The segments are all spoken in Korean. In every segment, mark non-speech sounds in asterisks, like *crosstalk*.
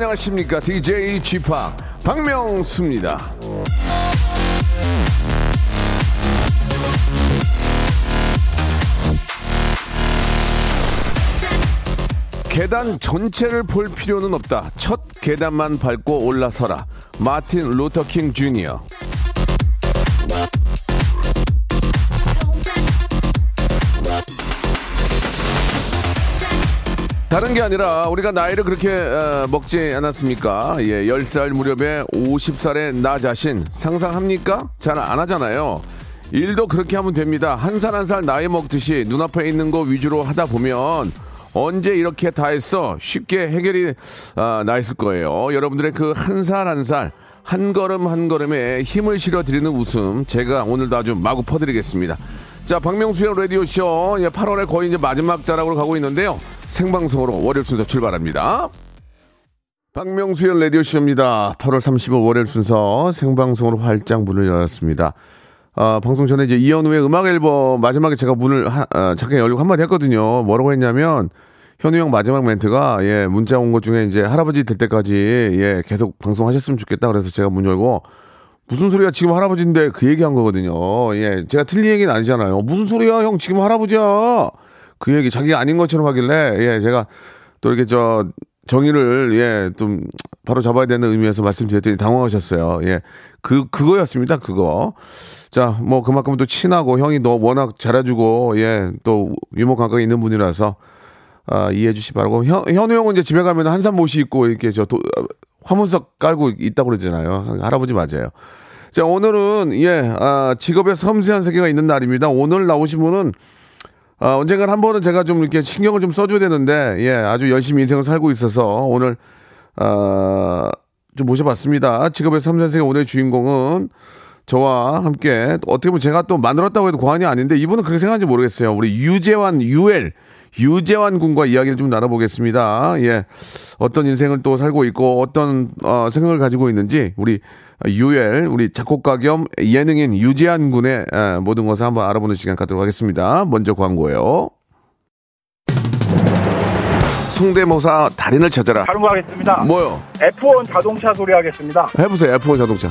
안녕하십니까 DJ G 파 박명수입니다. 계단 전체를 볼 필요는 없다. 첫 계단만 밟고 올라서라. 마틴 루터 킹 주니어. 다른 게 아니라 우리가 나이를 그렇게 어, 먹지 않았습니까? 예, 10살 무렵에 50살의 나 자신 상상합니까? 잘 안 하잖아요. 일도 그렇게 하면 됩니다. 한 살 한 살 나이 먹듯이 눈앞에 있는 거 위주로 하다 보면 언제 이렇게 다 했어? 쉽게 해결이 아, 나 있을 거예요. 여러분들의 그 한 살 한 살, 한 걸음 한 걸음에 힘을 실어 드리는 웃음, 제가 오늘도 아주 마구 퍼드리겠습니다. 자, 박명수의 라디오쇼, 예, 8월에 거의 이제 마지막 자락으로 가고 있는데요. 생방송으로 월요일 순서 출발합니다. 박명수의 라디오쇼입니다. 8월 35일 월요일 순서 생방송으로 활짝 문을 열었습니다. 아, 방송 전에 이제 이현우의 음악 앨범 마지막에 제가 문을 하, 아, 잠깐 열려고 한마디 했거든요. 뭐라고 했냐면 현우 형 마지막 멘트가 예 문자 온 것 중에 이제 할아버지 될 때까지 예 계속 방송하셨으면 좋겠다 그래서 제가 문 열고 무슨 소리야 지금 할아버지인데 그 얘기한 거거든요. 예 제가 틀린 얘기는 아니잖아요. 무슨 소리야 형 지금 할아버지야 그 얘기 자기가 아닌 것처럼 하길래 예 제가 또 이렇게 저 정의를 예 좀 바로 잡아야 되는 의미에서 말씀드렸더니 당황하셨어요. 예. 그 그거였습니다. 그거. 자, 뭐 그만큼 또 친하고 형이 너 워낙 잘해주고 예 또 유머 감각이 있는 분이라서 아, 이해해 주시 기 바라고 현, 현우 형은 이제 집에 가면 한산 모시 입고 이렇게 저 도, 화문석 깔고 있다고 그러잖아요. 할아버지 맞아요. 자, 오늘은 예 아, 직업의 섬세한 세계가 있는 날입니다. 오늘 나오신 분은 아, 언젠간 한 번은 제가 좀 이렇게 신경을 좀 써줘야 되는데, 예, 아주 열심히 인생을 살고 있어서 오늘, 아, 좀 모셔봤습니다. 직업의 삼선생의 오늘 주인공은 저와 함께 어떻게 보면 제가 또 만들었다고 해도 과언이 아닌데 이분은 그렇게 생각하는지 모르겠어요. 우리 유재환, 유엘, 유재환 군과 이야기를 좀 나눠보겠습니다. 예. 어떤 인생을 또 살고 있고 어떤 어, 생각을 가지고 있는지 우리 유엘, 우리 작곡가 겸 예능인 유재환 군의 에, 모든 것을 한번 알아보는 시간 갖도록 하겠습니다. 먼저 광고예요. 성대모사 달인을 찾아라. 다른 거 하겠습니다. 뭐요? F1 자동차 소리 하겠습니다. 해보세요. F1 자동차.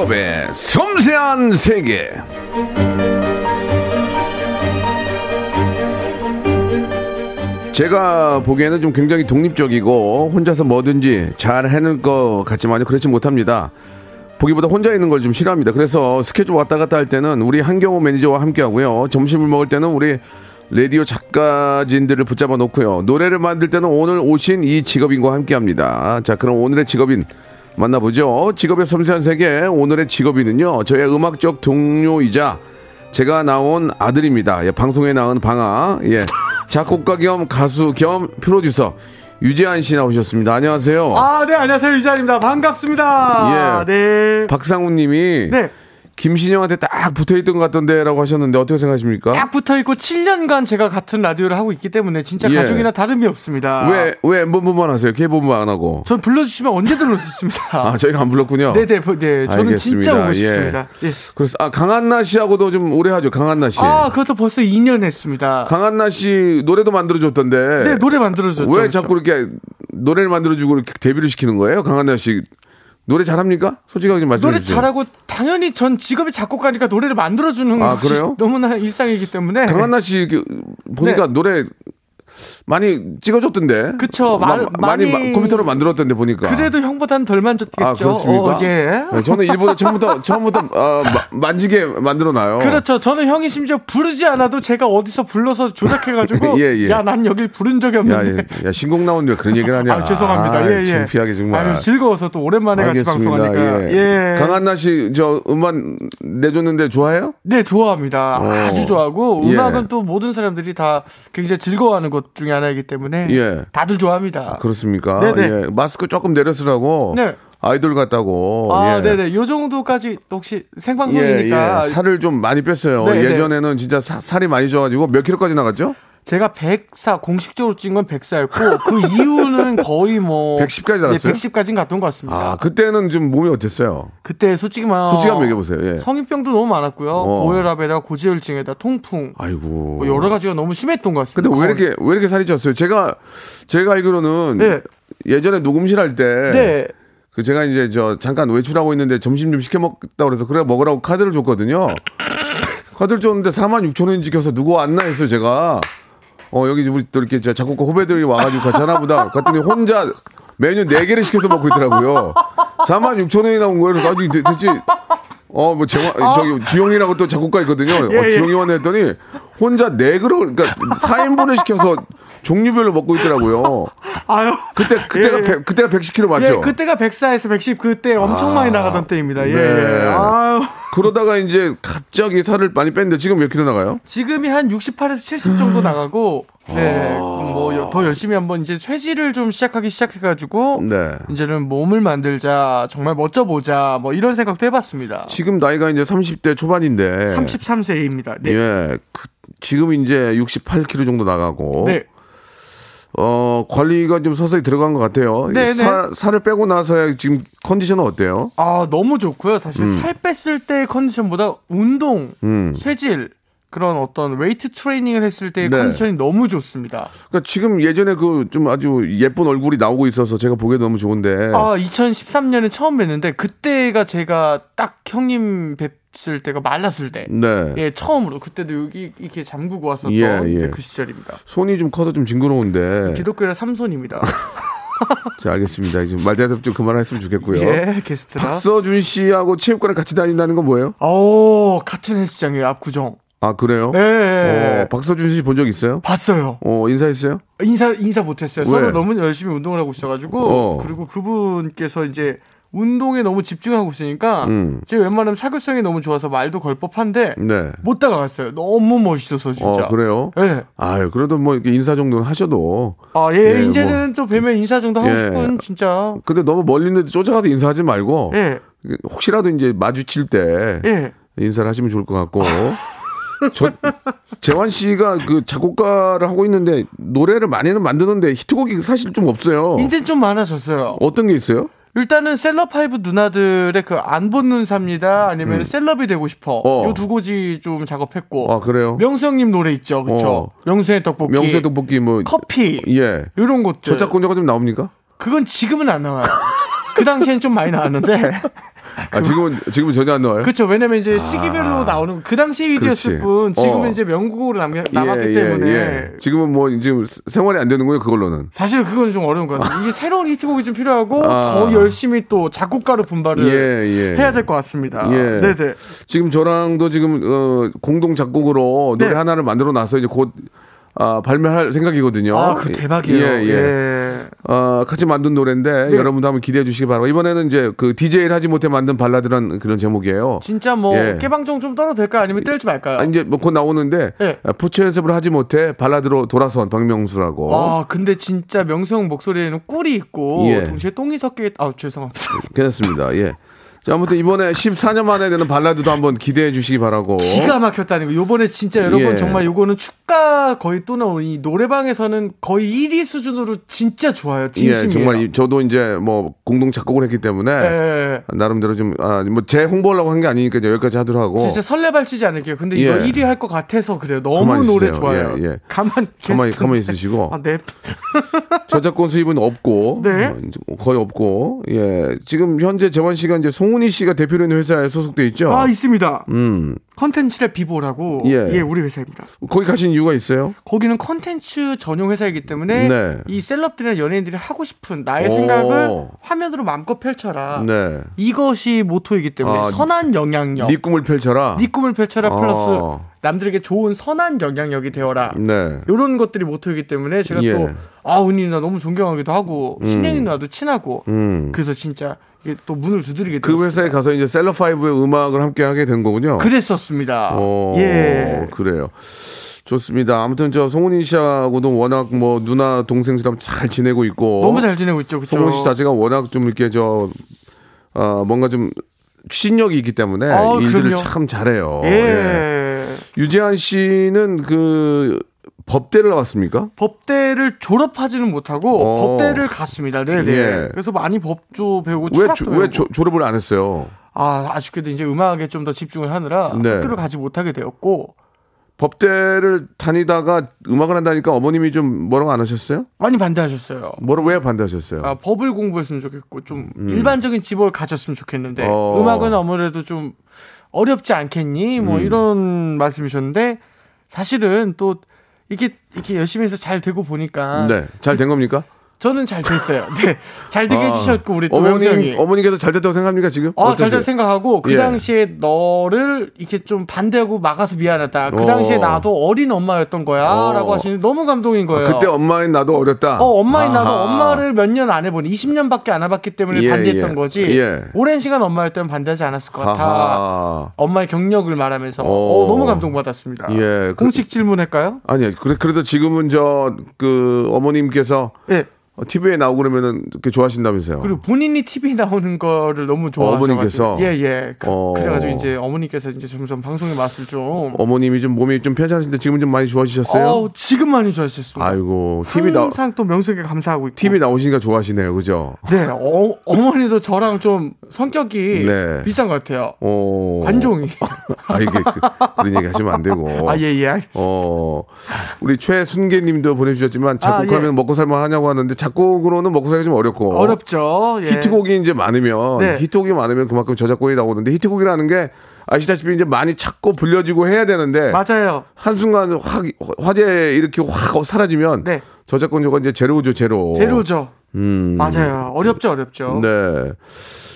직업의 섬세한 세계. 제가 보기에는 좀 굉장히 독립적이고 혼자서 뭐든지 잘 해낼 것 같지만요 그렇지 못합니다. 보기보다 혼자 있는 걸 좀 싫어합니다. 그래서 스케줄 왔다 갔다 할 때는 우리 한경호 매니저와 함께 하고요. 점심을 먹을 때는 우리 라디오 작가진들을 붙잡아 놓고요. 노래를 만들 때는 오늘 오신 이 직업인과 함께 합니다. 자, 그럼 오늘의 직업인 만나보죠. 직업의 섬세한 세계 오늘의 직업인은요. 저의 음악적 동료이자 제가 나온 아들입니다. 예, 방송에 나온 방아. 예. 작곡가 겸 가수 겸 프로듀서 유재한 씨 나오셨습니다. 안녕하세요. 아, 네, 안녕하세요. 유자입니다. 반갑습니다. 예. 네. 박상훈 님이 네. 김신영한테 딱 붙어 있던 것 같던데라고 하셨는데 어떻게 생각하십니까? 딱 붙어 있고 7년간 제가 같은 라디오를 하고 있기 때문에 진짜 예. 가족이나 다름이 없습니다. 왜, 왜 M본부만 하세요? K본부 안 하고? 전 불러주시면 언제든 올수 있습니다. 아, 저희가 안 불렀군요. 네네, 부- 네, 저는 진짜 오고 싶습니다. 예. 그래서, 아, 강한나 씨하고도 좀 오래 하죠, 강한나 씨. 아, 그것도 벌써 2년 했습니다. 강한나 씨 노래도 만들어줬던데. 네, 노래 만들어줬죠. 왜 자꾸 이렇게 노래를 만들어주고 이렇게 데뷔를 시키는 거예요? 강한나 씨. 노래 잘합니까? 솔직하게 좀 말씀해 노래 주세요. 잘하고 당연히 전 직업이 작곡가니까 노래를 만들어 주는 아, 것이 그래요? 너무나 일상이기 때문에 강한나 씨 보니까 노래 많이 찍어줬던데. 그쵸, 마- 마- 많이, 많이- 마- 컴퓨터로 만들었던데 보니까. 그래도 형보단 덜 만졌겠죠. 아 그렇습니까? 어, 예. 네, 저는 일부러 처음부터 처음부터 어, 마- 만지게 만들어놔요. 그렇죠. 저는 형이 심지어 부르지 않아도 제가 어디서 불러서 조작해가지고 *laughs* 예, 예. 야난 여길 부른 적이 야, 없는데. 야, 야, 신곡 나오는데 그런 얘기를 하냐? 아, 죄송합니다. 아, 예, 예. 창피하게 정말. 아유, 즐거워서 또 오랜만에 같이 방송하니까. 예. 예. 강한나 씨 저 음반 내줬는데 좋아해요? 네, 좋아합니다. 어. 아주 좋아하고 예. 음악은 또 모든 사람들이 다 굉장히 즐거워하는 것 중에 하나이기 때문에 예. 다들 좋아합니다. 그렇습니까? 네네. 예. 마스크 조금 내려쓰라고 네. 아이돌 같다고. 아, 예. 네네. 요 정도까지 또 혹시 예, 생방송이니까 예. 살을 좀 많이 뺐어요. 네, 네. 예전에는 진짜 사- 살이 많이 쪄가지고 몇 킬로까지 나갔죠? 제가 104 공식적으로 찐건 104였고 그 *laughs* 이후는 거의 뭐 110 까지 나갔어요? 네, 110까지는 갔던 것 같습니다. 아, 그때는 좀 몸이 어땠어요? 그때 솔직히 말 솔직히 한번 얘기해 보세요. 예. 성인병도 너무 많았고요. 어. 고혈압에다 고지혈증에다 통풍 아이고. 뭐 여러 가지가 너무 심했던 것 같습니다. 근데 왜 이렇게 왜 이렇게 살이 쪘어요? 제가 제가 알기로는 네. 예전에 녹음실 할때 네. 그 제가 이제 저 잠깐 외출하고 있는데 점심 좀 시켜 먹다 그래서 그래 먹으라고 카드를 줬거든요. 카드를 줬는데 4만 6천 원 지켜서 누구 왔나 했어요 제가. 어 여기 우리 또 이렇게 저 작곡가 후배들이 와가지고 같이 하나 보다 갔더니 혼자 메뉴 4개를 시켜서 먹고 있더라고요. 4만 6천 원이 나온 거예요. 아니 대- 대체 어 뭐 재화 저기 주영이라고 또 작곡가 있거든요. 어, 예, 예. 주영이 왔네 했더니 혼자 4그릇 그러니까 4인분을 시켜서 종류별로 먹고 있더라고요. 아유. 그때 그때가 예, 예. 백- 그때가 110kg 맞죠? 예, 그때가 104에서 110 그때 엄청 많이 나가던 때입니다. 예. 네. 예. 아유. 그러다가 이제 갑자기 살을 많이 뺐는데 지금 몇 킬로 나가요? 지금이 한 68에서 70 정도 나가고 네. 뭐더 열심히 한번 이제 퇴지를 좀 시작하기 시작해 가지고 네. 이제는 몸을 만들자, 정말 멋져 보자. 뭐 이런 생각도 해 봤습니다. 지금 나이가 이제 30대 초반인데 33세입니다. 네. 예. 그, 지금 이제 68kg 정도 나가고 네. 어, 관리가 좀 서서히 들어간 것 같아요. 네, 살, 살을 빼고 나서야 지금 컨디션은 어때요? 아, 너무 좋고요. 사실 살 뺐을 때 컨디션보다 운동, 음. 쇠질 그런 어떤 웨이트 트레이닝을 했을 때의 네. 컨디션이 너무 좋습니다. 그러니까 지금 예전에 그 좀 아주 예쁜 얼굴이 나오고 있어서 제가 보기에 너무 좋은데 아, 2013년에 처음 뵀는데 그때가 제가 딱 형님 뵀을 때가 말랐을 때. 네. 예, 처음으로 그때도 여기 이렇게 잠그고 왔었던 예, 예. 네, 그 시절입니다. 손이 좀 커서 좀 징그러운데 기독교의 삼손입니다. *laughs* 자 알겠습니다. 이제 말대답 좀 그만했으면 좋겠고요. 예, 게스트라. 박서준 씨하고 체육관에 같이 다닌다는 건 뭐예요? 오, 같은 헬스장이에요, 압구정. 아 그래요? 네. 어, 박서준 씨 본 적 있어요? 봤어요. 어 인사했어요? 인사 인사 못했어요. 왜? 서로 너무 열심히 운동을 하고 있어가지고 어. 그리고 그분께서 이제 운동에 너무 집중하고 있으니까 음. 제가 웬만하면 사교성이 너무 좋아서 말도 걸 법한데 네. 못 다가갔어요. 너무 멋있어서 진짜. 어 그래요? 예. 아유 그래도 뭐 이렇게 인사 정도는 하셔도. 아, 예, 예, 이제는 또 뵈면 인사 정도 하고 예. 싶은 진짜. 근데 너무 멀리 있는데 쫓아가서 인사하지 말고 예. 혹시라도 이제 마주칠 때 예. 인사를 하시면 좋을 것 같고. *laughs* 저 재환 씨가 그 작곡가를 하고 있는데 노래를 많이는 만드는데 히트곡이 사실 좀 없어요. 이제 좀 많아졌어요. 어떤 게 있어요? 일단은 셀럽파이브 누나들의 그안 본눈 삽니다 아니면 셀럽이 되고 싶어 음. 어. 요두 고지 좀 작업했고 아 그래요? 명수 형님 노래 있죠 그쵸 어. 명수의 떡볶이 명수의 떡볶이 뭐 커피 예. 이런 것들 저작권자가 좀 나옵니까? 그건 지금은 안 나와요 그 당시엔 좀 많이 나왔는데 아 지금은 지금은 전혀 안 나와요. 그쵸 왜냐면 이제 시기별로 나오는 그 당시 일이었을. 뿐 지금은 어. 이제 명곡으로 남, 남았기 때문에 지금은 뭐 지금 생활이 안 되는 거예요 그걸로는. 사실 그건 좀 어려운 것 같아요 이게 새로운 히트곡이 좀 필요하고 아. 더 열심히 또 작곡가로 분발을 예, 예. 해야 될 것 같습니다 예. 네네 지금 저랑도 지금 어, 공동 작곡으로 노래 네. 하나를 만들어 놔서 이제 곧 아, 발매할 생각이거든요. 아, 그 대박이에요. 예, 예. 예. 어, 같이 만든 노래인데 네. 여러분도 한번 기대해 주시기 바라고. 이번에는 이제 그 DJ를 하지 못해 만든 발라드란 그런 제목이에요. 진짜 뭐 예. 깨방정 좀 떨어도 될까요? 아니면 뗄지 말까요? 아, 이제 뭐 곧 나오는데 네. 아, 부채 연습을 하지 못해 발라드로 돌아선 박명수라고. 아, 근데 진짜 명수 형 목소리에는 꿀이 있고 예. 동시에 똥이 섞여 아, 죄송합니다. 괜찮습니다. 예. 자, 아무튼 이번에 14년 만에 되는 발라드도 한번 기대해 주시기 바라고. 기가 막혔다는 거. 요번에 진짜 여러분 예. 정말 요거는 축가 거의 또 나오는 이 노래방에서는 거의 1위 수준으로 진짜 좋아요. 예, 진심이에요. 정말 이- 저도 이제 뭐 공동 작곡을 했기 때문에 예. 나름대로 좀 아, 뭐제 홍보하려고 한 게 아니니까 이제 여기까지 하도록 하고. 진짜 설레발치지 않을게요. 근데 이거 예. 1위 할 것 같아서 그래요. 너무 노래. 좋아요. 예, 예. 가만 가만히. 가만히 있으시고 아, 네. 저작권 수입은 없고 네. 어, 이제 거의 없고 예 지금 현재 재환 씨가 이제 송 은희 씨가 대표로 있는 회사에 소속돼 있죠. 아, 있습니다. 음 컨텐츠랩 비보라고 예. 예. 우리 회사입니다. 거기 가신 이유가 있어요? 거기는 컨텐츠 전용 회사이기 때문에 네. 이 celeb들이나 연예인들이 하고 싶은 나의 오. 생각을 화면으로 마음껏 펼쳐라. 네. 이것이 모토이기 때문에 아, 선한 영향력. 네 꿈을 펼쳐라. 네 꿈을 펼쳐라 플러스 어. 남들에게 좋은 선한 영향력이 되어라. 네. 이런 것들이 모토이기 때문에 제가 예. 또 아, 은이 누나 너무 존경하기도 하고 신영이 누나도 친하고 음. 그래서 진짜 이게 또 문을 두드리게 그 됐어요. 회사에 가서 이제 셀럽 파이브의 음악을 함께 하게 된 거군요. 그랬었습니다. 어, 예. 그래요. 좋습니다. 아무튼 저 송은희 씨하고도 워낙 뭐 누나 동생처럼 잘 지내고 있고 너무 잘 지내고 있죠. 그렇죠? 송은 씨 자체가 워낙 좀 이렇게 저 어, 뭔가 좀 추진력이 있기 때문에 아, 일들을 그럼요. 참 잘해요. 예. 예. 유재한 씨는 그 법대를 나왔습니까? 법대를 졸업하지는 못하고 어. 법대를 갔습니다. 네네. 예. 그래서 많이 법조 배우고 왜, 조- 배우고. 왜 조- 졸업을 안 했어요? 아 아쉽게도 이제 음악에 좀 더 집중을 하느라 네. 학교를 가지 못하게 되었고 법대를 다니다가 음악을 한다니까 어머님이 좀 뭐라고 안 하셨어요? 많이 반대하셨어요. 뭐라 왜 반대하셨어요? 아, 법을 공부했으면 좋겠고 좀 일반적인 집을 가졌으면 좋겠는데 음. 어. 음악은 아무래도 좀 어렵지 않겠니? 뭐 음. 이런 말씀이셨는데 사실은 또 이게 이렇게 열심히 해서 잘 되고 보니까 네, 잘 된 겁니까? 저는 잘 됐어요. 네, 잘 되게 아, 해주셨고 우리 또 형이. 어머님 어머니께서 잘 됐다고 생각합니까 지금? 아, 어떠세요? 잘잘 생각하고 그 예. 당시에 너를 이렇게 좀 반대하고 막아서 미안하다. 그 어. 당시에 나도 어린 엄마였던 거야라고 어. 하시니 너무 감동인 거예요. 그때 엄마인 나도 어렸다. 어, 엄마인 나도 아하. 엄마를 몇 년 안 해보니 20년밖에 안 해봤기 때문에 예, 반대했던 예. 거지. 예. 오랜 시간 엄마였다면 반대하지 않았을 것 같아. 하하. 엄마의 경력을 말하면서 어. 어, 너무 감동받았습니다. 예, 그- 공식 질문할까요? 아니 그래 그래도 지금은 저 그 어머님께서 네. TV에 나오고 그러면은 그렇게 좋아하신다면서요? 그리고 본인이 TV 나오는 거를 너무 좋아하셔가지고 어머님께서? 예예. 그, 어. 그래가지고 이제 어머니께서 이제 점점 방송의 맛을 좀 어머님이 좀 몸이 좀 편찮으신데 지금은 좀 많이 좋아지셨어요? 어, 지금 많이 좋아하셨습니다. 아이고 TV 나 항상 또 명수에게 감사하고 있고. TV 나오시니까 좋아하시네요, 그죠? 네, 어, 어머니도 저랑 좀 성격이 네. 비슷한 것 같아요. 어. 관종이. *laughs* 아 이게 그, 런 얘기 하시면 안 되고. 아, 예, 예, 알겠습니다. 어, 우리 최순계님도 보내주셨지만 작곡하면 아, 예. 먹고 살만 하냐고 하는데 작 곡으로는 먹고 살기 좀 어렵고 어렵죠. 예. 히트곡이 이제 많으면 네. 히트곡이 많으면 그만큼 저작권이 나오는데 히트곡이라는 게 아시다시피 이제 많이 찾고 불려지고 해야 되는데 맞아요. 한순간 확 화제 이렇게 확 사라지면 네. 저작권료가 이제 제로죠 제로. 제로죠. 음. 맞아요. 어렵죠, 어렵죠. 네.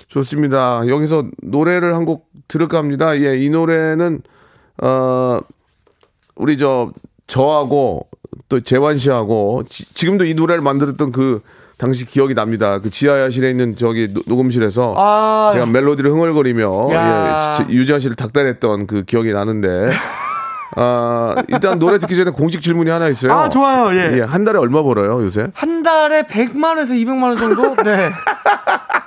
좋습니다. 여기서 노래를 한 곡 들을까 합니다. 예, 이 노래는, 어, 우리 저, 저하고 또 재환 씨하고 지, 금도이 노래를 만들었던 그 당시 기억이 납니다. 그 지하실에 있는 저기 노- 녹음실에서 아, 제가 멜로디를 흥얼거리며 야. 예, 유재환 씨를 닥달했던 그 기억이 나는데 *laughs* 아, 일단 노래 듣기 전에 공식 질문이 하나 있어요. 아, 좋아요. 예. 예, 한 달에 얼마 벌어요, 요새? 한 달에 100만 원에서 200만 원 정도? 네. *laughs*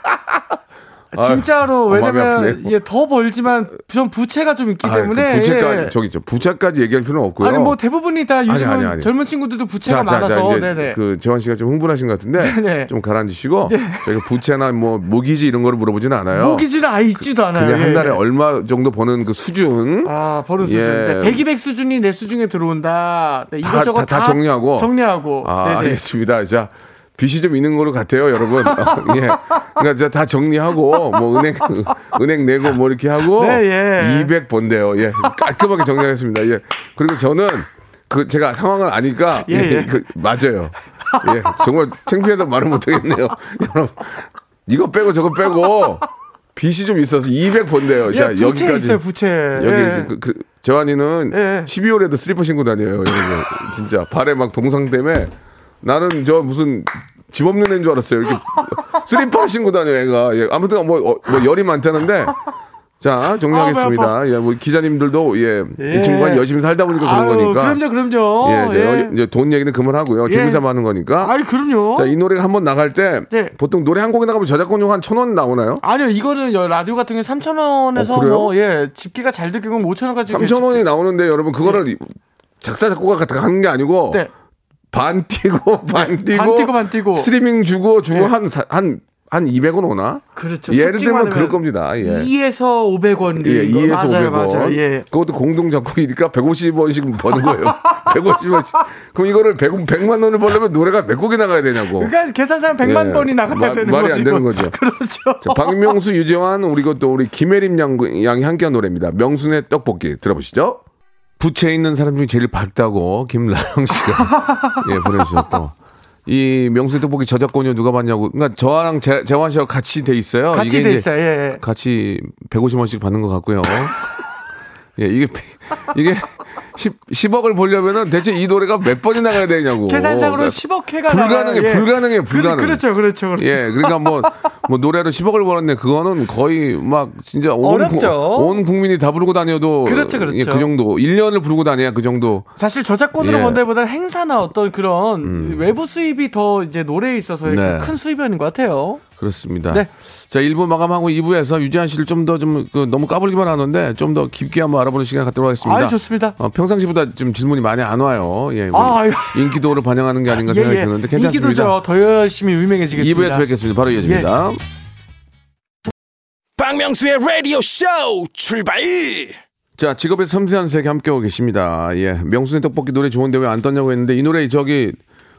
아유, 진짜로 아, 마음이 왜냐면 아프네요. 예, 더 벌지만 전 부채가 좀 있기 아, 때문에 그 부채까지 예. 저기 저 부채까지 얘기할 필요는 없고요. 아니 뭐 대부분이 다 아니, 아니, 아니. 젊은 친구들도 부채가 많아서 이제 네네. 그 재환 씨가 좀 흥분하신 것 같은데 네네. *laughs* 좀 가라앉으시고 저희가 부채나 뭐 모기지 이런 거를 물어보지는 않아요. 모기지는 아예 있지도 않아요. 그냥 한 예, 달에 예. 얼마 정도 버는 그 수준 아, 수준. 예. 네, 100, 200 수준이 내 수중에 들어온다. 네, 다, 이것저것 다, 다 정리하고 정리하고. 아, 네네. 알겠습니다. 자. 빚이 좀 있는 걸로 같아요, 여러분. 어, *laughs* 예. 그러니까 다 정리하고 뭐 은행 *laughs* 은행 내고 뭐 이렇게 하고 네, 예. 200 번대요. 예. 깔끔하게 정리하겠습니다. 예. 그리고 저는 그 제가 상황을 아니까 예, 예, 예. 그 맞아요. 예. 정말 창피해도 말을 못 하겠네요. *laughs* 여러분. 이거 빼고 저거 빼고 빚이 좀 있어서 200 번대요. 예, 자, 부채 여기까지 있어요, 부채. 여기 예. 그, 그 재환이는 예. 12월에도 슬리퍼 신고 다녀요. 여러분. 진짜 발에 막 동상 때문에 나는 저 무슨 집 없는 애인 줄 알았어요. 이렇게 *laughs* 슬리퍼 신고 다녀 애가. 예, 아무튼 뭐, 어, 뭐 열이 많다는데 자 정리하겠습니다. 예, 뭐 기자님들도 예, 예. 이 친구가 열심히 살다 보니까 그런 아유, 거니까. 그럼요, 그럼요. 예, 이제, 예. 여- 이제 돈 얘기는 그만하고요. 재미삼아 하는 거니까. 아이, 그럼요. 자, 이 노래가 한번 나갈 때 네. 보통 노래 한 곡에 나가면 저작권료 한 천 원 나오나요? 아니요, 이거는 여- 라디오 같은 경우에 3,000원에서 어, 그래요? 뭐, 예, 집기가 잘 들리면 5,000원까지. 3천 원이 나오는데 여러분 그거를 작사 작곡가 같은 거 하는 게 아니고 네. 반 뛰고 반 뛰고 반 뛰고 반 뛰고. 스트리밍 주고 주고 네. 한한한 한 200원 오나? 그렇죠. 예를 들면 그럴 겁니다. 예. 2에서 500원. 예, 2에서 맞아요, 500원. 맞아요. 예. 그것도 공동 작곡이니까 150원씩 버는 거예요. *laughs* 150원씩. 그럼 이거를 100, 100만 원을 벌려면 노래가 몇 곡이 나가야 되냐고. 그러니까 계산사는 100만 예. 번이 나가야 마- 되는 말이. 안 되는 거죠. *laughs* 그렇죠. 자, 박명수, 유재환, 우리 것도 우리 김혜림 양, 양이 함께한 노래입니다. 명순의 떡볶이 들어보시죠. 부채 있는 사람 중에 제일 밝다고 김라영 씨가 *laughs* 예 보내주셨고 이 명순의 떡볶이 저작권료 누가 받냐고 그러니까 저랑 재, 재환 씨하고 같이 돼 있어요. 같이 돼 있어요. 예, 예. 같이 150원씩 받는 것 같고요. *laughs* 예, 이게 이게 10, 10 억을 보려면은 대체 이 노래가 몇 번이 나 가야 되냐고. 계산상으로 그러니까 10억 회가 불가능해, 나가요. 예. 불가능해, 불가능. 그, 그렇죠, 그렇죠, 그렇죠. 예, 그러니까 뭐, 뭐 노래로 10억을 벌었네. 그거는 거의 막 진짜 온, 어렵죠. 국- 온 국민이 다 부르고 다녀도 그렇죠, 그렇죠. 예, 그 정도. 1년을 부르고 다녀야 그 정도. 사실 저작권으로 예. 음. 번다기보다는 행사나 어떤 그런 외부 수입이 더 이제 노래에 있어서 네. 큰 수입이었는 것 같아요. 그렇습니다. 네. 자, 1부 마감하고 2부에서 유지한 씨를 좀 더 좀 그 너무 까불기만 하는데 좀 더 깊게 한번 알아보는 시간 갖도록 하겠습니다. 아, 좋습니다. 어, 평상시보다 좀 질문이 많이 안 와요. 예. 아. 인기도를 반영하는 게 아닌가 예, 생각이 예. 드는데 괜찮습니다. 인기도죠. 더 열심히 유명해지겠습니다. 예. 2부에서 뵙겠습니다. 바로 이어집니다. 박명수의 라디오 쇼 출발 자, 직업의 섬세한 세계 함께하고 계십니다. 예. 명순의 떡볶이 노래 좋은데 왜 안 떴냐고 했는데 이 노래 저기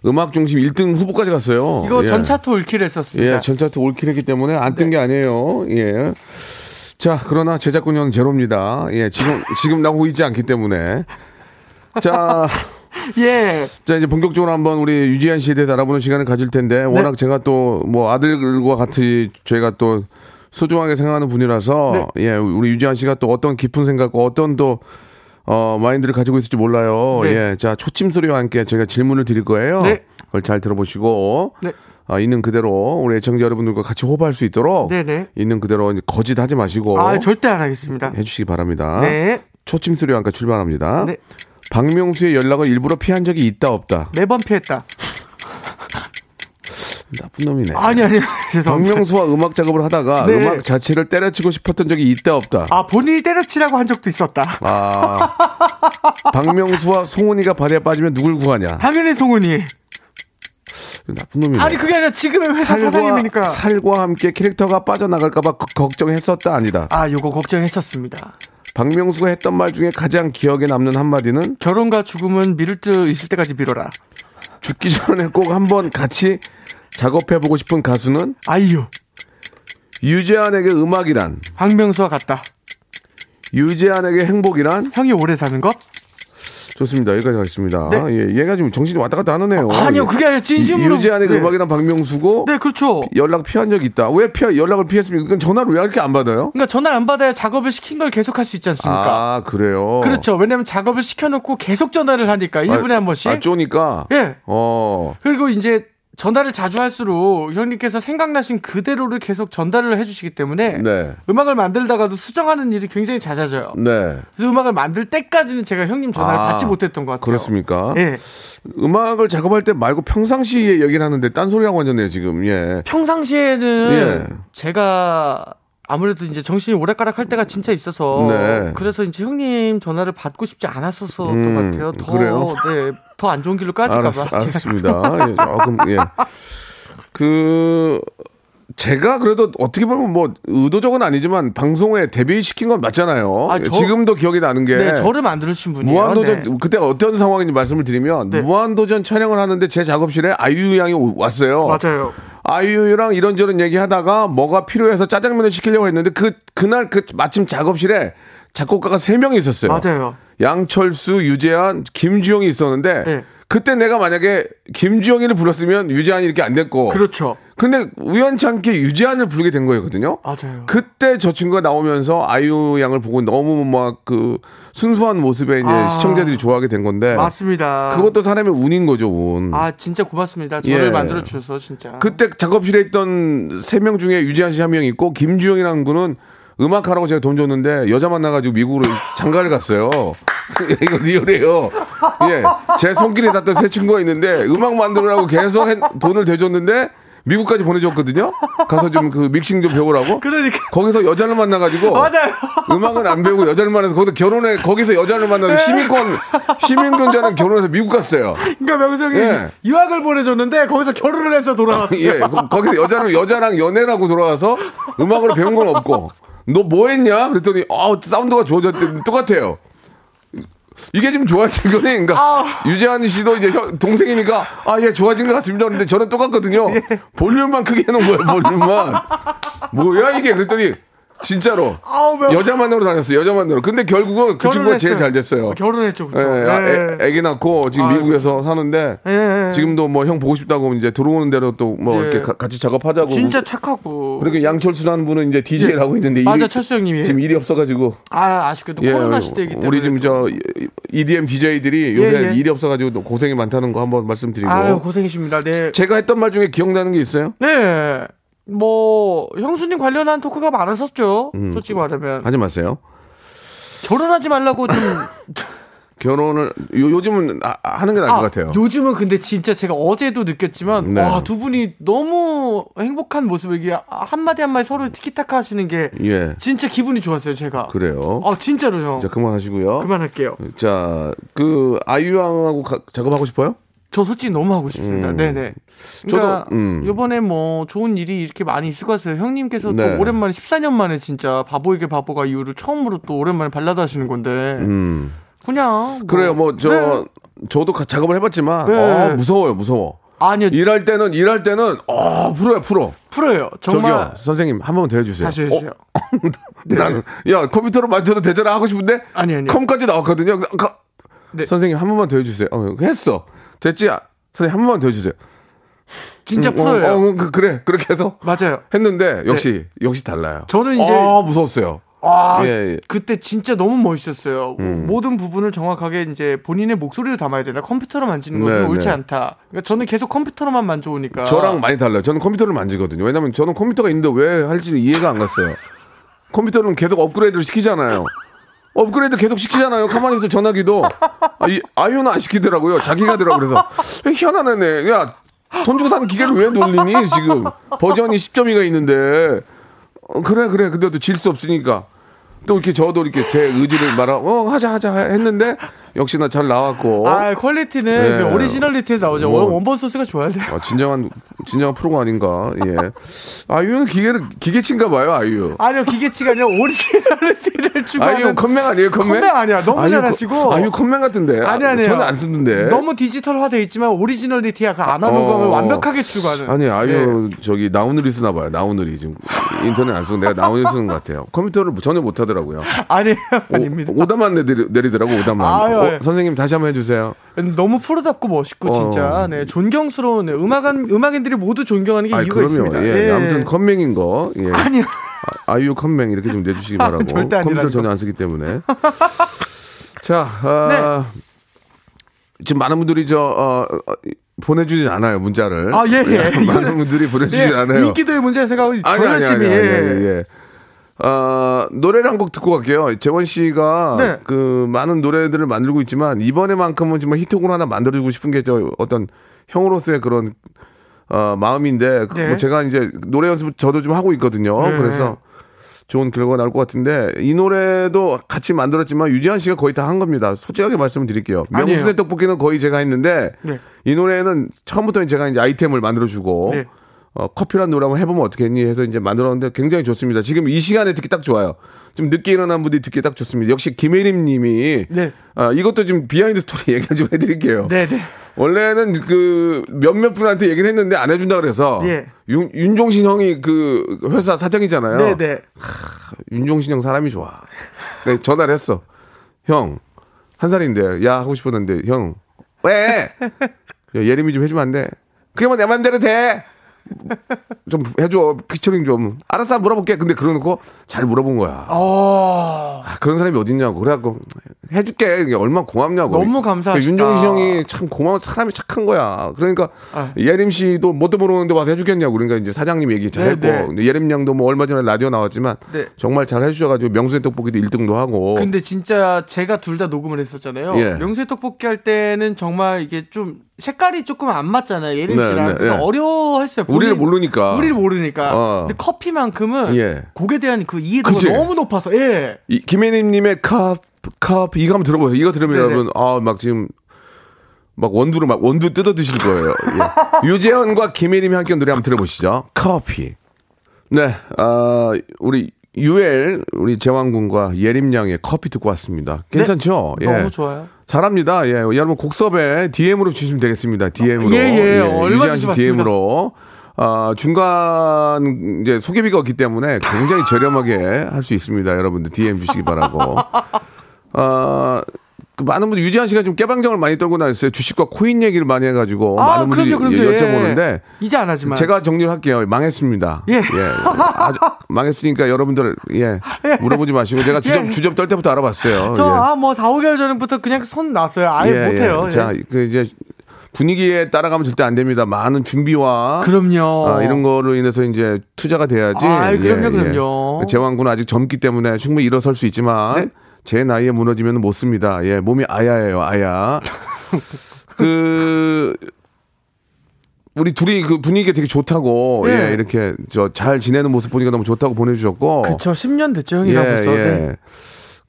음악 중심 1등 후보까지 갔어요. 이거 예. 전차토 올킬 했었습니다. 예, 전차트 올킬 했기 때문에 안 뜬게 아니에요. 예. 자, 그러나 제작권료는 제로입니다. 예, 지금, 지금 나오고 있지 않기 때문에. 자, *laughs* 예. 자, 이제 본격적으로 한번 우리 유지한 씨에 대해 알아보는 시간을 가질 텐데, 워낙 제가 또 뭐 아들과 같이 저희가 또 소중하게 생각하는 분이라서, 예, 우리 유지한 씨가 또 어떤 깊은 생각과 어떤 또, 어, 마인드를 가지고 있을지 몰라요. 네. 예, 자, 초침 소리와 함께 저희가 질문을 드릴 거예요. 네. 그걸 잘 들어보시고, 네. 아, 있는 그대로 우리 애청자 여러분들과 같이 호흡할 수 있도록 네네. 있는 그대로 이제 거짓 하지 마시고 아, 절대 안 하겠습니다. 해주시기 바랍니다. 네. 초침 소리와 함께 출발합니다. 네. 박명수의 연락을 일부러 피한 적이 있다 없다. 매번 피했다. 나쁜 놈이네. 아니, 아니, 죄송합니다. 박명수와 음악 작업을 하다가 네. 음악 자체를 때려치고 싶었던 적이 있다 없다. 아, 본인이 때려치라고 한 적도 있었다. 아, *laughs* 박명수와 송은이가 바다에 빠지면 누굴 구하냐? 당연히 송은이. 나쁜 놈이네. 아니, 그게 아니라 지금의 회사 살과, 사장님이니까. 살과 함께 캐릭터가 빠져나갈까봐 그- 걱정했었다 아니다. 아, 요거 걱정했었습니다. 박명수가 했던 말 중에 가장 기억에 남는 한마디는 결혼과 죽음은 미룰 듯 있을 때까지 미뤄라. 죽기 전에 꼭 한번 같이 작업해보고 싶은 가수는 아이유. 유재한에게 음악이란 박명수와 같다. 유재한에게 행복이란 형이 오래 사는 것? 좋습니다. 여기까지 가겠습니다. 네. 예, 얘가 지금 정신이 왔다 갔다 하네요. 아 니요, 그게 아니라 진심으로. 유재한에게 네. 음악이란 박명수고 네, 그렇죠. 연락 피한 적이 있다. 왜 피하, 연락을 피했습니까? 그건 전화를 왜 이렇게 안 받아요? 그러니까 전화를 안 받아야 작업을 시킨 걸 계속 할 수 있지 않습니까? 아, 그래요? 그렇죠. 왜냐면 작업을 시켜놓고 계속 전화를 하니까 1분에 한 번씩. 아, 쪼니까? 예. 어. 그리고 이제 전화를 자주 할수록 형님께서 생각나신 그대로를 계속 전달을 해주시기 때문에 네. 음악을 만들다가도 수정하는 일이 굉장히 잦아져요. 네. 그래서 음악을 만들 때까지는 제가 형님 전화를 아, 받지 못했던 것 같아요. 그렇습니까? 예. 음악을 작업할 때 말고 평상시에 얘기를 하는데 딴 소리하고 앉았네요, 지금. 예. 평상시에는 예. 제가 아무래도 이제 정신이 오락가락 할 때가 진짜 있어서 네. 그래서 이제 형님 전화를 받고 싶지 않았었던 음, 것 같아요. 더 그래요? 네, 더 안 좋은 길로 까질까 봐. 알았, 알았습니다. 예, 조금, 예. 그, 제가 그래도 어떻게 보면 뭐 의도적은 아니지만 방송에 데뷔시킨 건 맞잖아요. 아, 저- 지금도 기억이 나는 게. 네, 저를 만드신 분이에요. 무한도전 네. 그때 어떤 상황인지 말씀을 드리면 네. 무한도전 촬영을 하는데 제 작업실에 아이유 양이 오- 왔어요. 맞아요. 아이유랑 이런저런 얘기하다가 뭐가 필요해서 짜장면을 시키려고 했는데 그 그날 그 마침 작업실에 작곡가가 세 명이 있었어요. 맞아요. 양철수, 유재한, 김주영이 있었는데 네. 그때 내가 만약에 김주영이를 불렀으면 유재한이 이렇게 안 됐고 그렇죠. 근데 우연치 않게 유지한을 부르게 된 거였거든요. 맞아요. 그때 저 친구가 나오면서 아이유 양을 보고 너무 막 그 순수한 모습에 이제 아. 시청자들이 좋아하게 된 건데 맞습니다. 그것도 사람의 운인 거죠, 운. 아 진짜 고맙습니다. 저를 예. 만들어 주셔서 진짜. 그때 작업실에 있던 세 명 중에 유지한 씨 한 명 있고 김주영이라는 분은 음악하라고 제가 돈 줬는데 여자 만나가지고 미국으로 장가를 갔어요. *laughs* 이거 리얼이에요. 예, 제 손길에 닿던 세 친구가 있는데 음악 만들으라고 계속 했- 돈을 대줬는데 미국까지 보내줬거든요. 가서 좀 그 믹싱 좀 배우라고. 그러니까 거기서 여자를 만나가지고 맞아요. 음악은 안 배우고 여자를 만나서 거기서 결혼해 거기서 여자를 만나서 시민권 시민권자는 결혼해서 미국 갔어요. 그러니까 명수 형이 예. 유학을 보내줬는데 거기서 결혼을 해서 돌아왔어요. 예, 거- 거기서 여자는 여자랑 연애라고 돌아와서 음악으로 배운 건 없고 너 뭐 했냐? 그랬더니 아 사운드가 좋아졌대 똑같아요. 이게 지금 좋아진 거네. 그러니까 아. 유재한 씨도 이제 형, 동생이니까 아 예 좋아진 것 같습니다. 그런데 저는 똑같거든요. 예. 볼륨만 크게 해놓은 거예요. 볼륨만. 뭐야 이게? 그랬더니 진짜로 아우, 명- 여자 만나러 다녔어요. 여자 만나러. 근데 결국은 그 친구가 제일 잘 됐어요. 결혼했죠, 예, 그렇죠. 아, 애, 애기 낳고 지금 아이고. 미국에서 사는데 예, 예. 지금도 뭐 형 보고 싶다고 이제 들어오는 대로 또뭐 예. 이렇게 가- 같이 작업하자고 진짜 착하고. 그리고 양철수라는 분은 이제 DJ를 하고 있는데 맞아, 일이- 철수 형님이. 지금 일이 없어가지고 아 아쉽게도 예, 코로나 시대이기 때문에. 우리 지금 저 EDM DJ들이 요새 예, 예. 일이 없어가지고 또 고생이 많다는 거 한번 말씀드리고 아유 고생이십니다. 네. 제가 했던 말 중에 기억나는 게 있어요? 네. 뭐 형수님 관련한 토크가 많았었죠. 음. 솔직히 말하면 하지 마세요. 결혼하지 말라고 좀. *laughs* 결혼을 요, 요즘은 아, 하는 게 나을 것 같아요. 요즘은 근데 진짜 제가 어제도 느꼈지만 네. 와, 두 분이 너무 행복한 모습을 이게 한 마디 한 마디 서로 티키타카 하시는 게 예, 진짜 기분이 좋았어요, 제가. 그래요. 아, 진짜로 형. 자 그만하시고요. 그만할게요. 자, 그 아이유양하고 가- 작업하고 싶어요? 저 솔직히 너무 하고 싶습니다. 음. 네네. 저도, 그러니까 음. 이번에 뭐 좋은 일이 이렇게 많이 있을 것 같아요. 형님께서 네. 또 오랜만에 14년 만에 진짜 바보에게 바보가 이후로 처음으로 또 오랜만에 발라드 하시는 건데 음. 그냥 뭐, 그래요. 뭐저 네. 저도 가- 작업을 해봤지만 네. 어, 무서워요, 무서워. 아니요 일할 때는 일할 때는 어 프로야 프로. 풀어요. 정말 저기요 선생님 한 번만 더 해주세요. 다시 해주세요. 어? *laughs* 나는 야 컴퓨터로 만져도 되잖아 하고 싶은데 아니, 아니요. 컴까지 나왔거든요. 가- 네. 선생님 한 번만 더 해주세요. 어, 했어. 됐지? 아, 선생님 한 번만 더 해주세요. 진짜 음, 풀어요. 어, 어, 그, 래 그렇게 해서 맞아요. 했는데 역시 역시 달라요. 저는 이제 아 무서웠어요. 아, 예, 예. 그때 진짜 너무 멋있었어요. 음. 모든 부분을 정확하게 이제 본인의 목소리로 담아야 된다. 컴퓨터로 만지는 것은 네, 옳지 네. 않다. 그러니까 저는 계속 컴퓨터로만 만져오니까. 저랑 많이 달라요. 저는 컴퓨터를 만지거든요. 왜냐면 저는 컴퓨터가 있는데 왜 할지 이해가 안 갔어요. *laughs* 컴퓨터는 계속 업그레이드를 시키잖아요. 업그레이드 계속 시키잖아요. 가만히 있어 전화기도. 아, 이, 아유는 안 시키더라고요. 자기가 하더라고 그래서 에, 희한한 애네. 야, 돈 주고 산 기계를 왜 놀리니 지금 버전이 10.2가 있는데. 어, 그래 그래. 근데 또 질 수 없으니까. 또 이렇게 저도 이렇게 제 의지를 말하, 어 하자 하자 했는데 역시나 잘 나왔고. 아 quality는 네. 그 originality에서 나오죠. 뭐. 원본 소스가 좋아야 돼요. 아, 진정한 진정한 프로가 아닌가. 예. 아이유는 기계를 기계치인가 봐요. 아이유. 아니요 기계치가 아니라 originality를 추구하는. 아이유 컴맹 아니에요? 컴맹? 컴맹 아니야. 너무 아이유 잘하시고. 컴- 아이유 컴맹 같은데. 아니 아니요. 전혀 안 쓰는데. 너무 디지털화돼 있지만 originality야 그 아날로그함을 어. 완벽하게 추구하는. 아니 아이유 네. 저기 나우누리 쓰나 봐요. 나우누리 지금 인터넷 안 쓰고 내가 나우누리 쓰는 것 같아요. 컴퓨터를 전혀 못 하더라고요. 아니에요. 아닙니다. 오, 오다만 내리, 내리더라고 오다만. 아유, 어, 아유. 선생님 다시 한번 해주세요. 너무 프로답고 멋있고 진짜 어. 네 존경스러운 네, 음악인 음악인들이 모두 존경하는 게아 이유가 그럼요. 있습니다. 예. 네. 아무튼 컴맹인 거. 예. *laughs* 아니요. 아, 아이유 컴맹 이렇게 좀 내주시기 바라고. 절대 아니라는 컴퓨터 거. 전혀 안 쓰기 때문에. *laughs* 자, 아, 지금 많은 분들이 저 어, 어, 보내주지 않아요 문자를. 아, 예, 예. *laughs* 많은 분들이 보내주지 예, 않아요. 인기도의 문제라 생각하고 아니 저 아니 아니 열심히 아니, 아니, 예. 예. 어, 노래를 한 곡 듣고 갈게요. 재원 씨가 네. 그 많은 노래들을 만들고 있지만 이번에만큼은 정말 히트곡을 하나 만들어주고 싶은 게 저 어떤 형으로서의 그런 어, 마음인데 그 네. 뭐 제가 이제 노래 연습 저도 좀 하고 있거든요. 네. 그래서 좋은 결과가 나올 것 같은데 이 노래도 같이 만들었지만 유지한 씨가 거의 다 한 겁니다. 솔직하게 말씀을 드릴게요. 아니에요. 명수의 떡볶이는 거의 제가 했는데 네. 이 노래는 처음부터 제가 이제 아이템을 만들어주고 네. 어, 커피란 노래 한번 해보면 어떻겠니 해서 이제 만들었는데 굉장히 좋습니다. 지금 이 시간에 듣기 딱 좋아요. 좀 늦게 일어난 분들이 듣기 딱 좋습니다. 역시 김혜림 님이 네. 아, 이것도 좀 비하인드 스토리 *laughs* 얘기를 좀 해드릴게요. 네, 네. 원래는 그 몇몇 분한테 얘기를 했는데 안 해준다 그래서 예. 윤, 윤종신 형이 그 회사 사장이잖아요. 네, 네. 윤종신 형 사람이 좋아. 네, 전화를 했어. 형, 한 살인데, 야, 하고 싶었는데, 형, 왜? *laughs* 야, 예림이 좀 해주면 안 돼? 그게 뭐 내 맘대로 돼? 좀 해줘 피처링 좀 알았어 물어볼게 근데 그러놓고 잘 물어본 거야 어. 아, 그런 사람이 어딨냐고 그래갖고 해줄게 이게 얼마나 고맙냐고 너무 감사하시다. 윤종신 형이 참 고마운 사람이 착한 거야 그러니까 아. 예림 씨도 뭣도 모르는데 와서 해주겠냐고 그러니까 이제 사장님 얘기 잘 네, 했고 네. 예림 양도 뭐 얼마 전에 라디오 나왔지만 네. 정말 잘 해주셔가지고 명수의 떡볶이도 1등도 하고 근데 진짜 제가 둘 다 녹음을 했었잖아요. 예. 명수의 떡볶이 할 때는 정말 이게 좀 색깔이 조금 안 맞잖아요. 예림 네, 씨랑. 네, 그래서 예. 어려워했어요. 우리를 모르니까 우리를 모르니까. 어. 근데 커피만큼은 예. 곡에 대한 그 이해도가 그치? 너무 높아서 예. 이 김혜림님의 컵, 컵 이거 한번 들어보세요. 이거 들으면 네네. 여러분 아막 지금 막 원두를 막 원두 뜯어 드실 거예요. 예. *laughs* 유재현과 김혜림이 함께 한 노래 한번 들어보시죠. 커피. 네, 아 우리 유엘 우리 재왕군과 예림 양의 커피 듣고 왔습니다. 괜찮죠? 예. 너무 좋아요. 잘합니다. 예, 여러분 곡섭에 DM으로 주시면 되겠습니다. DM으로. 예, 예. 얼마든지 유지한 씨. DM으로. 아, 중간 이제 소개비가 없기 때문에 굉장히 저렴하게 할 수 있습니다. 여러분들 DM 주시기 바라고. *laughs* 아, 그 많은 분들 유지한 씨가 좀 깨방정을 많이 떨고 다녔어요. 주식과 코인 얘기를 많이 해가지고 아, 많은 분들이 그럼요, 그럼요. 여쭤보는데 예. 이제 안 하지만 제가 정리를 할게요. 망했습니다. 예. 아주 망했으니까 여러분들 예 물어보지 마시고 제가 주접 예. 주접 떨 때부터 알아봤어요. 예. 저아뭐 4, 5개월 전부터 그냥 손 놨어요. 아예 못 해요. 예. 자, 그 이제 분위기에 따라가면 절대 안 됩니다. 많은 준비와 그럼요. 아, 이런 거로 인해서 이제 투자가 돼야지. 아이, 그럼요, 그럼요. 제왕군은 아직 젊기 때문에 충분히 일어설 수 있지만 네? 제 나이에 무너지면 못 씁니다. 예, 몸이 아야예요, 아야. *laughs* 그 우리 둘이 그 분위기가 되게 좋다고 네. 예, 이렇게 저 잘 지내는 모습 보니까 너무 좋다고 보내주셨고 그쵸 10년 됐죠 형이랑 벌써. 네.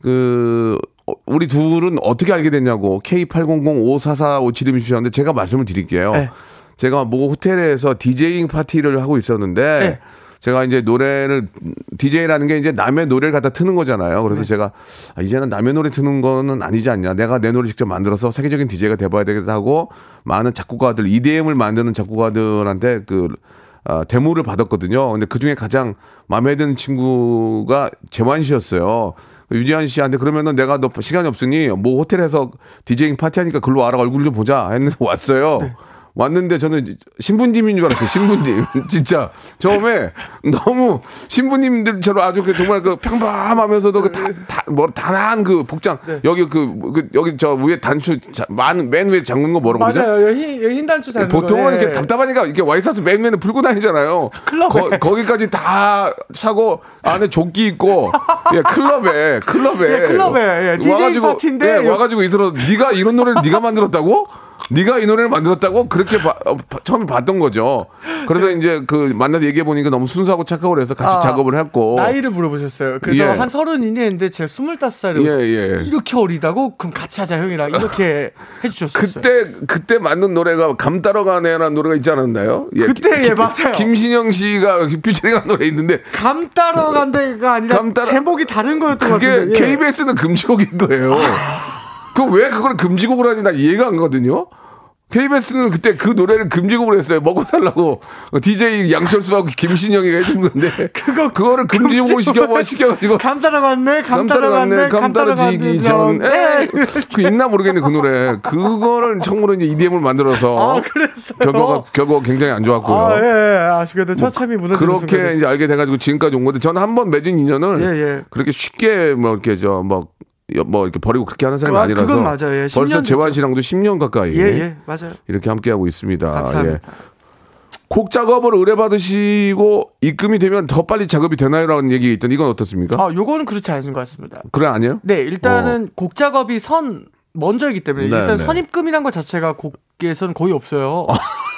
그 어, 우리 둘은 어떻게 알게 됐냐고 K80054457님 주셨는데 제가 말씀을 드릴게요. 네. 제가 뭐 호텔에서 디제잉 파티를 하고 있었는데 네. 제가 이제 노래를 DJ라는 게 이제 남의 노래를 갖다 트는 거잖아요. 네. 그래서 제가 아, 이제는 남의 노래 트는 거는 아니지 않냐. 내가 내 노래 직접 만들어서 세계적인 DJ가 돼봐야 되겠다 하고 많은 작곡가들 EDM을 만드는 작곡가들한테 그 아, 데모를 받았거든요. 근데 그 중에 가장 마음에 드는 친구가 재환 씨였어요. 유지한 씨한테 그러면은 내가 너 시간이 없으니 뭐 호텔에서 디제잉 파티하니까 글로 와라 얼굴 좀 보자 했는데 *laughs* 왔어요. 네. 왔는데 저는 신부님인 줄 알았어요. 신부님. *laughs* 진짜. 처음에 너무 신부님들처럼 아주 그 정말 그 평범하면서도 그 다, 다, 뭐, 단한 그 복장. 네. 여기 그, 그, 여기 저 위에 단추, 자, 많은, 맨 위에 잠그는 거 뭐라고 그러죠? 맞아요. 흰, 흰 단추 잘 보통은 이렇게 답답하니까 이렇게 와이셔츠 맨 위에는 풀고 다니잖아요. 클럽에. 거, 기까지다 차고 안에 조끼 입고 *laughs* 예, 클럽에 클럽에 예, 클럽에, 예, DJ 파티인데 예, 와가지고 이서로 네가 이런 노래를 네가 만들었다고? 네가 이 노래를 만들었다고 그렇게 봐- 어, 바- 처음에 봤던 거죠. 그래서 이제 그 만나서 얘기해 보니까 너무 순수하고 착하고 그래서 같이 아, 작업을 했고 나이를 물어보셨어요. 그래서 예. 한 서른이네 했는데 제가 스물다섯 살이고 예, 예. 이렇게 어리다고 그럼 같이 하자 형이랑 이렇게 *laughs* 해주셨어요. 그때 그때 만든 노래가 감 따러 가네라는 노래가 있지 않았나요? 예, 그때, 예, 맞아요. 김신영 씨가 피처링한 노래 있는데 감 따러 간 데가 아니라 감 따러- 제목이 다른 거였던 것 그게 같은데. 예. KBS는 금지곡인 거예요. 그왜 그걸 금지곡으로 하는지 나 이해가 안 가거든요. KBS는 그때 그 노래를 금지곡으로 했어요. 먹고 살라고 DJ 양철수하고 김신영이가 해준 건데 그거 그거를 금지곡으로 시켜봐 시켜가지고 감 따러 갔네, 감감 따러 갔네, 따라 갔네, 감감 따러 따라 지기 갔네. 전에 그 있나 모르겠네 그 노래. 그거를 처음으로 이제 EDM을 만들어서 아, 그랬어요. 결과가 결과가 굉장히 안 좋았고요. 아, 예, 예. 아쉽게도 처참히 무너지는 그렇게 순간이었어요. 이제 알게 돼가지고 지금까지 온 건데 저는 한 번 맺은 인연을 예, 예. 그렇게 쉽게 뭐 이렇게 저 뭐 뭐 이렇게 버리고 그렇게 하는 사람이 아, 아니라서 그건 맞아요. 예, 10년 벌써 재환. 씨랑도 10년 가까이 예, 예, 맞아요. 이렇게 함께 하고 있습니다. 감사합니다. 예. 곡 작업을 의뢰받으시고 입금이 되면 더 빨리 작업이 되나요라는 얘기 있던 이건 어떻습니까? 아, 요거는 그렇지 않은 것 같습니다. 그래 아니에요? 네, 일단은 곡 작업이 선 먼저이기 때문에 네, 일단 네. 선입금이란 것 자체가 곡에서는 거의 없어요. *laughs*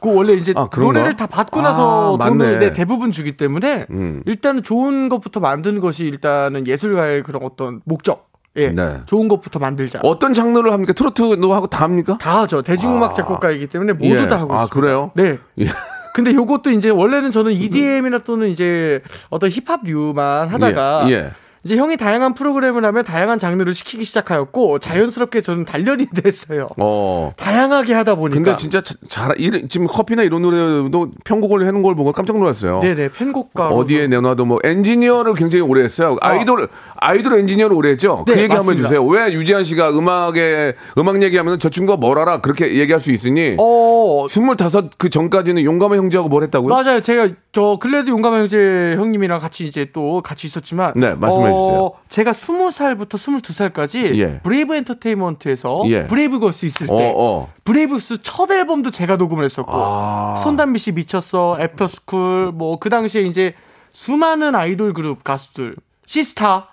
그 원래 이제 아? 노래를 다 받고 나서 아, 돈을. 네, 대부분 주기 때문에 음. 일단은 좋은 것부터 만드는 것이 일단은 예술가의 그런 어떤 목적. 예. 네. 좋은 것부터 만들자. 어떤 장르를 합니까? 트로트도 하고 다 합니까? 다 하죠. 대중음악 아. 작곡가이기 때문에 모두 예. 다 하고 아, 있습니다. 그래요? 네. 예. 근데 요것도 이제 원래는 저는 EDM이나 또는 이제 어떤 힙합류만 하다가 예. 예. 이제 형이 다양한 프로그램을 하면 다양한 장르를 시키기 시작하였고 자연스럽게 저는 단련이 *laughs* 됐어요. 어. 다양하게 하다 보니까. 근데 진짜 자- 잘, 이- 지금 커피나 이런 노래도 편곡을 해놓은 걸 보고 깜짝 놀랐어요. 네네 편곡가 어디에 내놔도 뭐 엔지니어를 굉장히 오래 했어요. 아이돌 아이돌 엔지니어를 오래 했죠. 그 네, 얘기 한번 맞습니다. 해주세요. 왜 유재환 씨가 음악에 음악 얘기하면 저 친구가 뭘 알아 그렇게 얘기할 수 있으니 어 스물다섯 그 전까지는 용감한 형제하고 뭘 했다고요? 맞아요. 제가 저 글래드 용감한 형제 형님이랑 같이 이제 또 같이 있었지만 네, 말씀해 주세요. 제가 스무 살부터 스물두 살까지 예. 브레이브 엔터테인먼트에서 예. 브레이브 걸스 있을 때 어, 어. 브레이브 걸스 첫 앨범도 제가 녹음을 했었고 아. 손담비 씨 미쳤어 애프터스쿨 뭐 그 당시에 이제 수많은 아이돌 그룹 가수들 시스타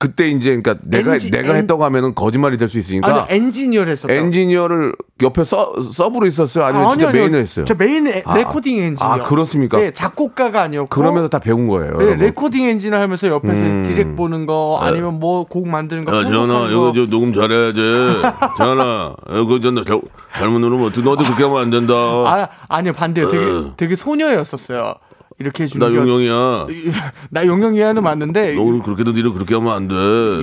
그때 이제 그러니까 내가 엔지- 내가 엔- 했다고 하면은 거짓말이 될 수 있으니까 아니 엔지니어를 했었다. 엔지니어를 옆에 서, 서브로 있었어요. 아니면 진짜 메인을 했어요. 저 메인 에- 아, 레코딩 엔지니어. 아, 그렇습니까? 네, 작곡가가 아니었고. 그러면서 다 배운 거예요. 네. 레코딩 엔지니어를 하면서 옆에서 음. 디렉 보는 거 아니면 뭐 곡 만드는 거. 야, 재현아, 이거 거. 저 녹음 잘해야지. *laughs* 재현아, 이거 전 잘, 잘못 누르면 어떻게, 너도 그렇게 하면 안 된다. 아, 아니요, 반대요. 되게, 어. 되게 소녀였었어요. 이렇게 나 해주는 게. 용용이야. *laughs* 나 용영이야는 맞는데. 너 그렇게도 니를 그렇게 하면 안 돼.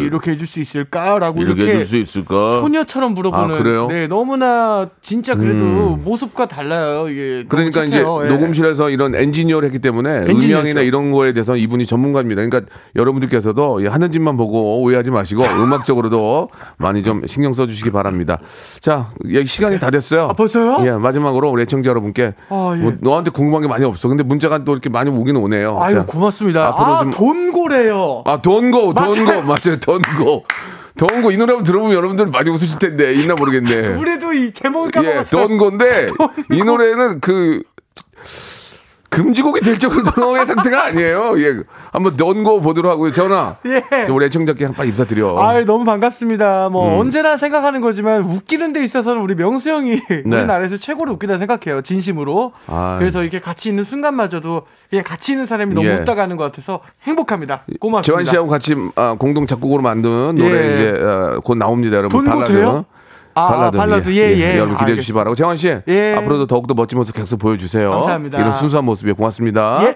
이렇게 해줄 수 있을까라고 이렇게 이렇게, 해줄 수 있을까? 소녀처럼 물어보는. 아, 그래요? 음. 네, 너무나 진짜 그래도 모습과 달라요. 이게 그러니까 이제. 예. 녹음실에서 이런 엔지니어를 했기 때문에 엔지니어죠. 음향이나 이런 거에 대해서 이분이 전문가입니다. 그러니까 여러분들께서도 이 하는 짓만 보고 오해하지 마시고 *laughs* 음악적으로도 많이 좀 신경 써주시기 바랍니다. 자, 여기 시간이 다 됐어요. 아, 벌써요? 예, 마지막으로 우리 애청자 여러분께 아, 예. 뭐 너한테 궁금한 게 많이 없어. 근데 문자가 또 이렇게 많이 오긴 오네요. 아유, 자, 고맙습니다. 앞으로 아, 좀- 돈고래요. 아, 돈고, 돈고, 맞아요. 맞아요, 돈고. 돈고 이 노래 한번 들어보면 여러분들 많이 웃으실 텐데 있나 모르겠네. 우리도 이 제목을 예, 까먹었어요. 돈고인데 *laughs* 이 노래는 그 금지곡이 될 정도의 *laughs* 상태가 아니에요. 예, 한번 돈고 보도록 하고요. 전화. 예. 저 우리 애청자께 한번 인사드려. 아, 너무 반갑습니다. 뭐 음. 언제나 생각하는 거지만 웃기는 데 있어서는 우리 명수 형이 *laughs* 우리나라에서 최고로 웃기다 생각해요. 진심으로. 네. 아. 그래서 이렇게 같이 있는 순간마저도 그냥 같이 있는 사람이 너무 예. 웃다 가는 것 같아서 행복합니다. 고맙습니다. 재환 씨하고 같이 아, 공동 작곡으로 만든 노래 예. 이제 어, 곧 나옵니다, 여러분. 돈고. 돼요? 아, 발라드. 아, 발라드. 예, 예. 여러분 기대해 주시기 바라고. 재환 씨, 예. 앞으로도 더욱더 멋진 모습 계속 보여주세요. 감사합니다. 이런 순수한 모습에 고맙습니다. 예.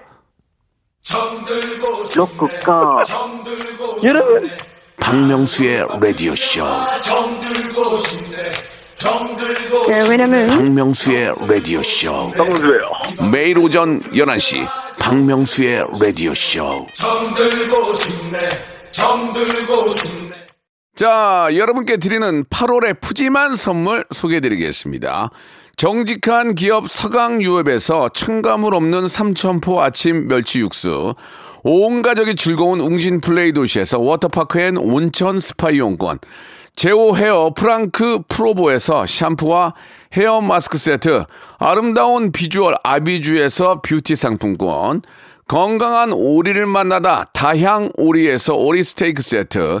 로쿠가 여러분 박명수의 라디오 쇼. 네, 왜냐면 박명수의 라디오쇼. 정수예요. 매일 오전 11시. 박명수의 라디오 쇼. 자, 여러분께 드리는 8월의 푸짐한 선물 소개해 드리겠습니다. 정직한 기업 서강유업에서 첨가물 없는 삼천포 아침 멸치 육수, 온 가족이 즐거운 웅진 플레이 도시에서 워터파크 and 온천 스파 이용권, 제오 헤어 프랑크 프로보에서 샴푸와 헤어 마스크 세트, 아름다운 비주얼 아비주에서 뷰티 상품권, 건강한 오리를 만나다 다향 오리에서 오리 스테이크 세트,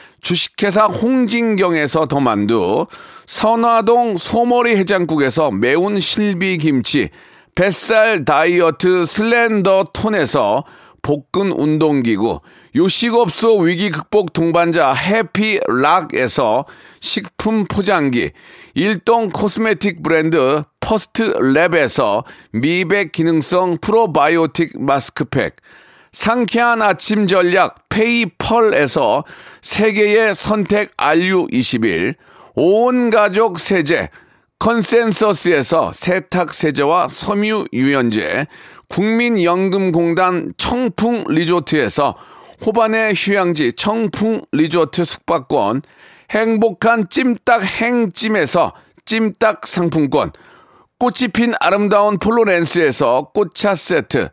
주식회사 홍진경에서 더 만두, 선화동 소머리 해장국에서 매운 실비 김치, 뱃살 다이어트 슬렌더 톤에서 복근 운동기구, 요식업소 위기 극복 동반자 해피락에서 식품 포장기, 일동 코스메틱 브랜드 퍼스트 랩에서 미백 기능성 프로바이오틱 마스크팩, 상쾌한 아침 전략 페이펄에서 세계의 선택 RU21, 온 가족 세제 컨센서스에서 세탁 세제와 섬유 유연제, 국민연금공단 청풍 리조트에서 호반의 휴양지 청풍 리조트 숙박권, 행복한 찜닭 행찜에서 찜닭 상품권, 꽃이 핀 아름다운 폴로렌스에서 꽃차 세트,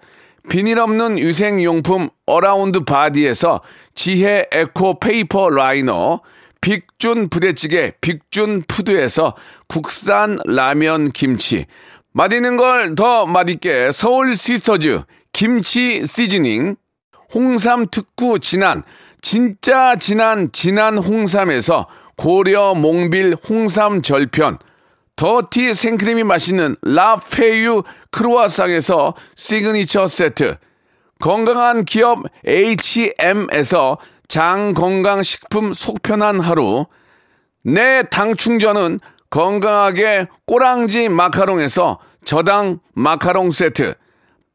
비닐 없는 위생용품 어라운드 바디에서 지혜 에코 페이퍼 라이너, 빅준 부대찌개 빅준 푸드에서 국산 라면 김치, 맛있는 걸 더 맛있게 서울 시스터즈 김치 시즈닝, 홍삼 특구 진한 진짜 진한 진한 홍삼에서 고려 몽빌 홍삼 절편 더티 생크림이 맛있는 라페유 크루아상에서 시그니처 세트. 건강한 기업 H&M에서 장건강식품 속편한 하루. 내 당 충전은 건강하게 꼬랑지 마카롱에서 저당 마카롱 세트.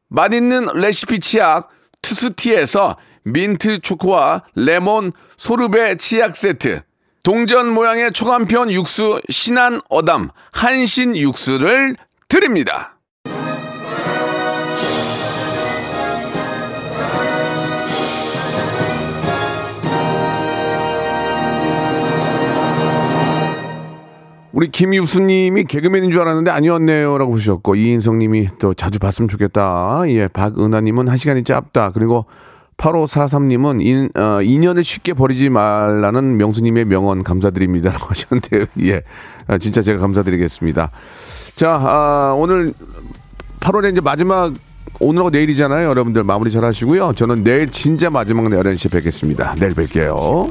맛있는 레시피 치약 투스티에서 민트 초코와 레몬 소르베 치약 세트 동전 모양의 초간편 육수 신한 어담 한신 육수를 드립니다. 우리 김유수님이 개그맨인 줄 알았는데 아니었네요라고 보셨고 이인성님이 또 자주 봤으면 좋겠다. 예, 박은하님은 한 시간이 짧다. 그리고 8543님은 인, 어, 인연을 쉽게 버리지 말라는 명수님의 명언 감사드립니다 라고 *laughs* 하셨는데요. 예, 아, 진짜 제가 감사드리겠습니다. 자, 아, 오늘 8월에 이제 마지막 오늘하고 내일이잖아요. 여러분들 마무리 잘 하시고요. 저는 내일 진짜 마지막 날 11시에 뵙겠습니다. 내일 뵐게요.